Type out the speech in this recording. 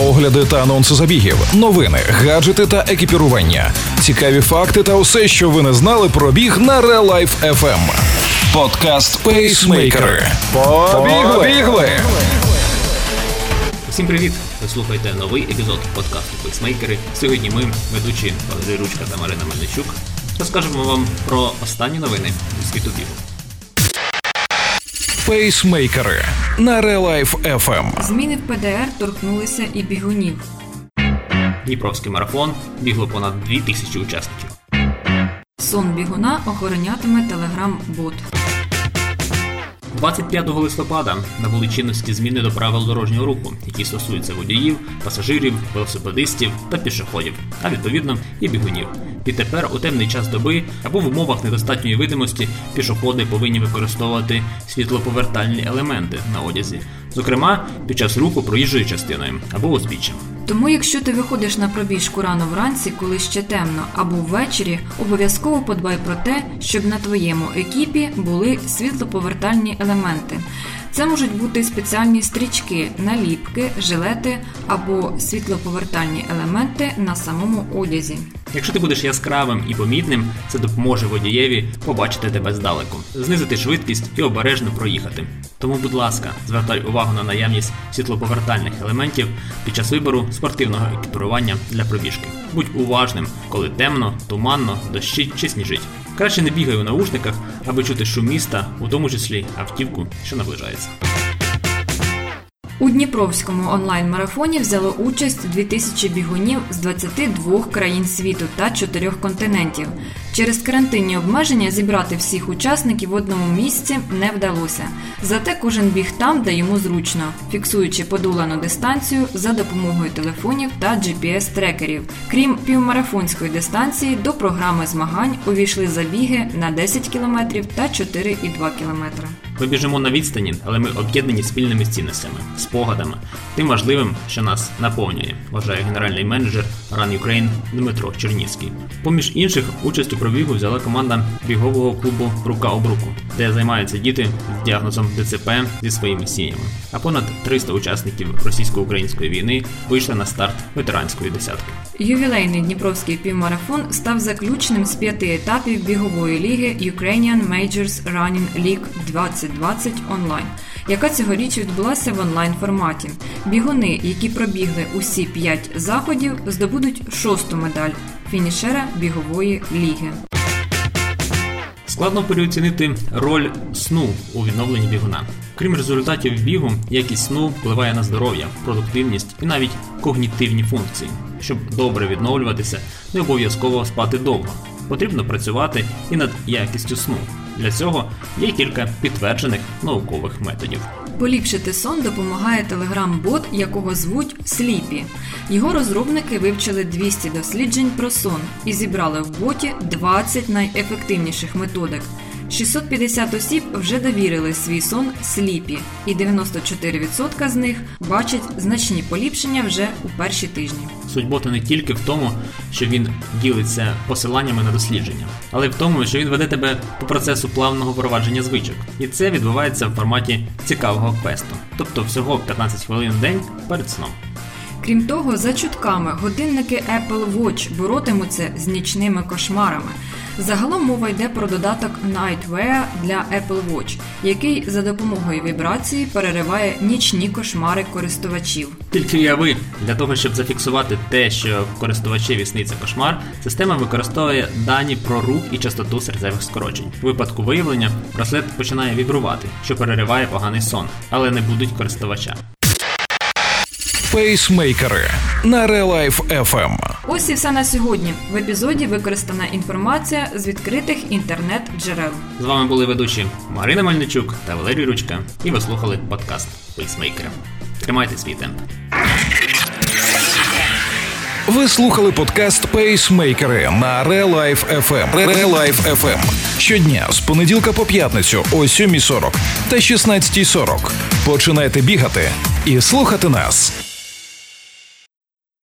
огляди та анонси забігів, новини, гаджети та екіпірування, цікаві факти та усе, що ви не знали про біг на Real Life FM. Подкаст Пейсмейкери. Побігли! Всім привіт! Ви слухаєте новий епізод подкасту Пейсмейкери. Сьогодні ми, ведучі Валерій Ручка та Марина Мельничук, розкажемо вам про останні новини зі світу бігу. Пейсмейкери на Релайф Life FM. Зміни в ПДР торкнулися і бігунів. Дніпровський марафон бігло понад 2000 учасників. Сон бігуна охоронятиме телеграм-бот. 25 листопада набули чинності зміни до правил дорожнього руху, які стосуються водіїв, пасажирів, велосипедистів та пішоходів, а відповідно і бігунів. Відтепер у темний час доби або в умовах недостатньої видимості пішоходи повинні використовувати світлоповертальні елементи на одязі, зокрема під час руху проїжджою частиною або узбіччям. Тому, якщо ти виходиш на пробіжку рано вранці, коли ще темно, або ввечері, обов'язково подбай про те, щоб на твоєму екіпі були світлоповертальні елементи. Це можуть бути спеціальні стрічки, наліпки, жилети або світлоповертальні елементи на самому одязі. Якщо ти будеш яскравим і помітним, це допоможе водієві побачити тебе здалеку, знизити швидкість і обережно проїхати. Тому, будь ласка, звертай увагу на наявність світлоповертальних елементів під час вибору спортивного екіпірування для пробіжки. Будь уважним, коли темно, туманно, дощить чи сніжить. Краще не бігай у наушниках, аби чути шум міста, у тому числі автівку, що наближається. У Дніпровському онлайн-марафоні взяло участь 2000 бігунів з 22 країн світу та 4 континентів. Через карантинні обмеження зібрати всіх учасників в одному місці не вдалося. Зате кожен біг там, де йому зручно, фіксуючи подолану дистанцію за допомогою телефонів та GPS-трекерів. Крім півмарафонської дистанції, до програми змагань увійшли забіги на 10 км та 4,2 км. Ми біжимо на відстані, але ми об'єднані спільними цінностями, спогадами, тим важливим, що нас наповнює, вважає генеральний менеджер Run Ukraine Дмитро Черніцький. Поміж інших, участь у пробігу взяла команда бігового клубу Рука об руку, де займаються діти з діагнозом ДЦП зі своїми сім'ями. А понад 300 учасників російсько-української війни вийшли на старт ветеранської десятки. Ювілейний Дніпровський півмарафон став заключним з п'яти етапів бігової ліги Ukrainian Majors Running League 2020 онлайн, яка цьогоріч відбулася в онлайн форматі. Бігуни, які пробігли усі п'ять заходів, здобудуть шосту медаль фінішера бігової ліги. Складно переоцінити роль сну у відновленні бігуна. Крім результатів бігу, якість сну впливає на здоров'я, продуктивність і навіть когнітивні функції. Щоб добре відновлюватися, не обов'язково спати довго. Потрібно працювати і над якістю сну. Для цього є кілька підтверджених наукових методів. Поліпшити сон допомагає телеграм-бот, якого звуть Сліпі. Його розробники вивчили 200 досліджень про сон і зібрали в боті 20 найефективніших методик. 650 осіб вже довірили свій сон сліпі, і 94% з них бачать значні поліпшення вже у перші тижні. Суть бота не тільки в тому, що він ділиться посиланнями на дослідження, але й в тому, що він веде тебе по процесу плавного впровадження звичок. І це відбувається в форматі цікавого квесту, тобто всього 15 хвилин в день перед сном. Крім того, за чутками годинники Apple Watch боротимуться з нічними кошмарами. Загалом мова йде про додаток Nightwear для Apple Watch, який за допомогою вібрації перериває нічні кошмари користувачів. Тільки уяви, для того, щоб зафіксувати те, що користувачеві сниться кошмар, система використовує дані про рух і частоту серцевих скорочень. У випадку виявлення браслет починає вібрувати, що перериває поганий сон, але не будуть користувача. Пейсмейкери на Real Life FM. Ось і все на сьогодні. В епізоді використана інформація з відкритих інтернет-джерел. З вами були ведучі Марина Мельничук та Валерій Ручка, і ви слухали подкаст Пейсмейкери. Тримайте свій темп. Ви слухали подкаст Пейсмейкери на Real Life FM. Real Life FM. Щодня з понеділка по п'ятницю о 7.40 та 16.40. Починайте бігати і слухати нас.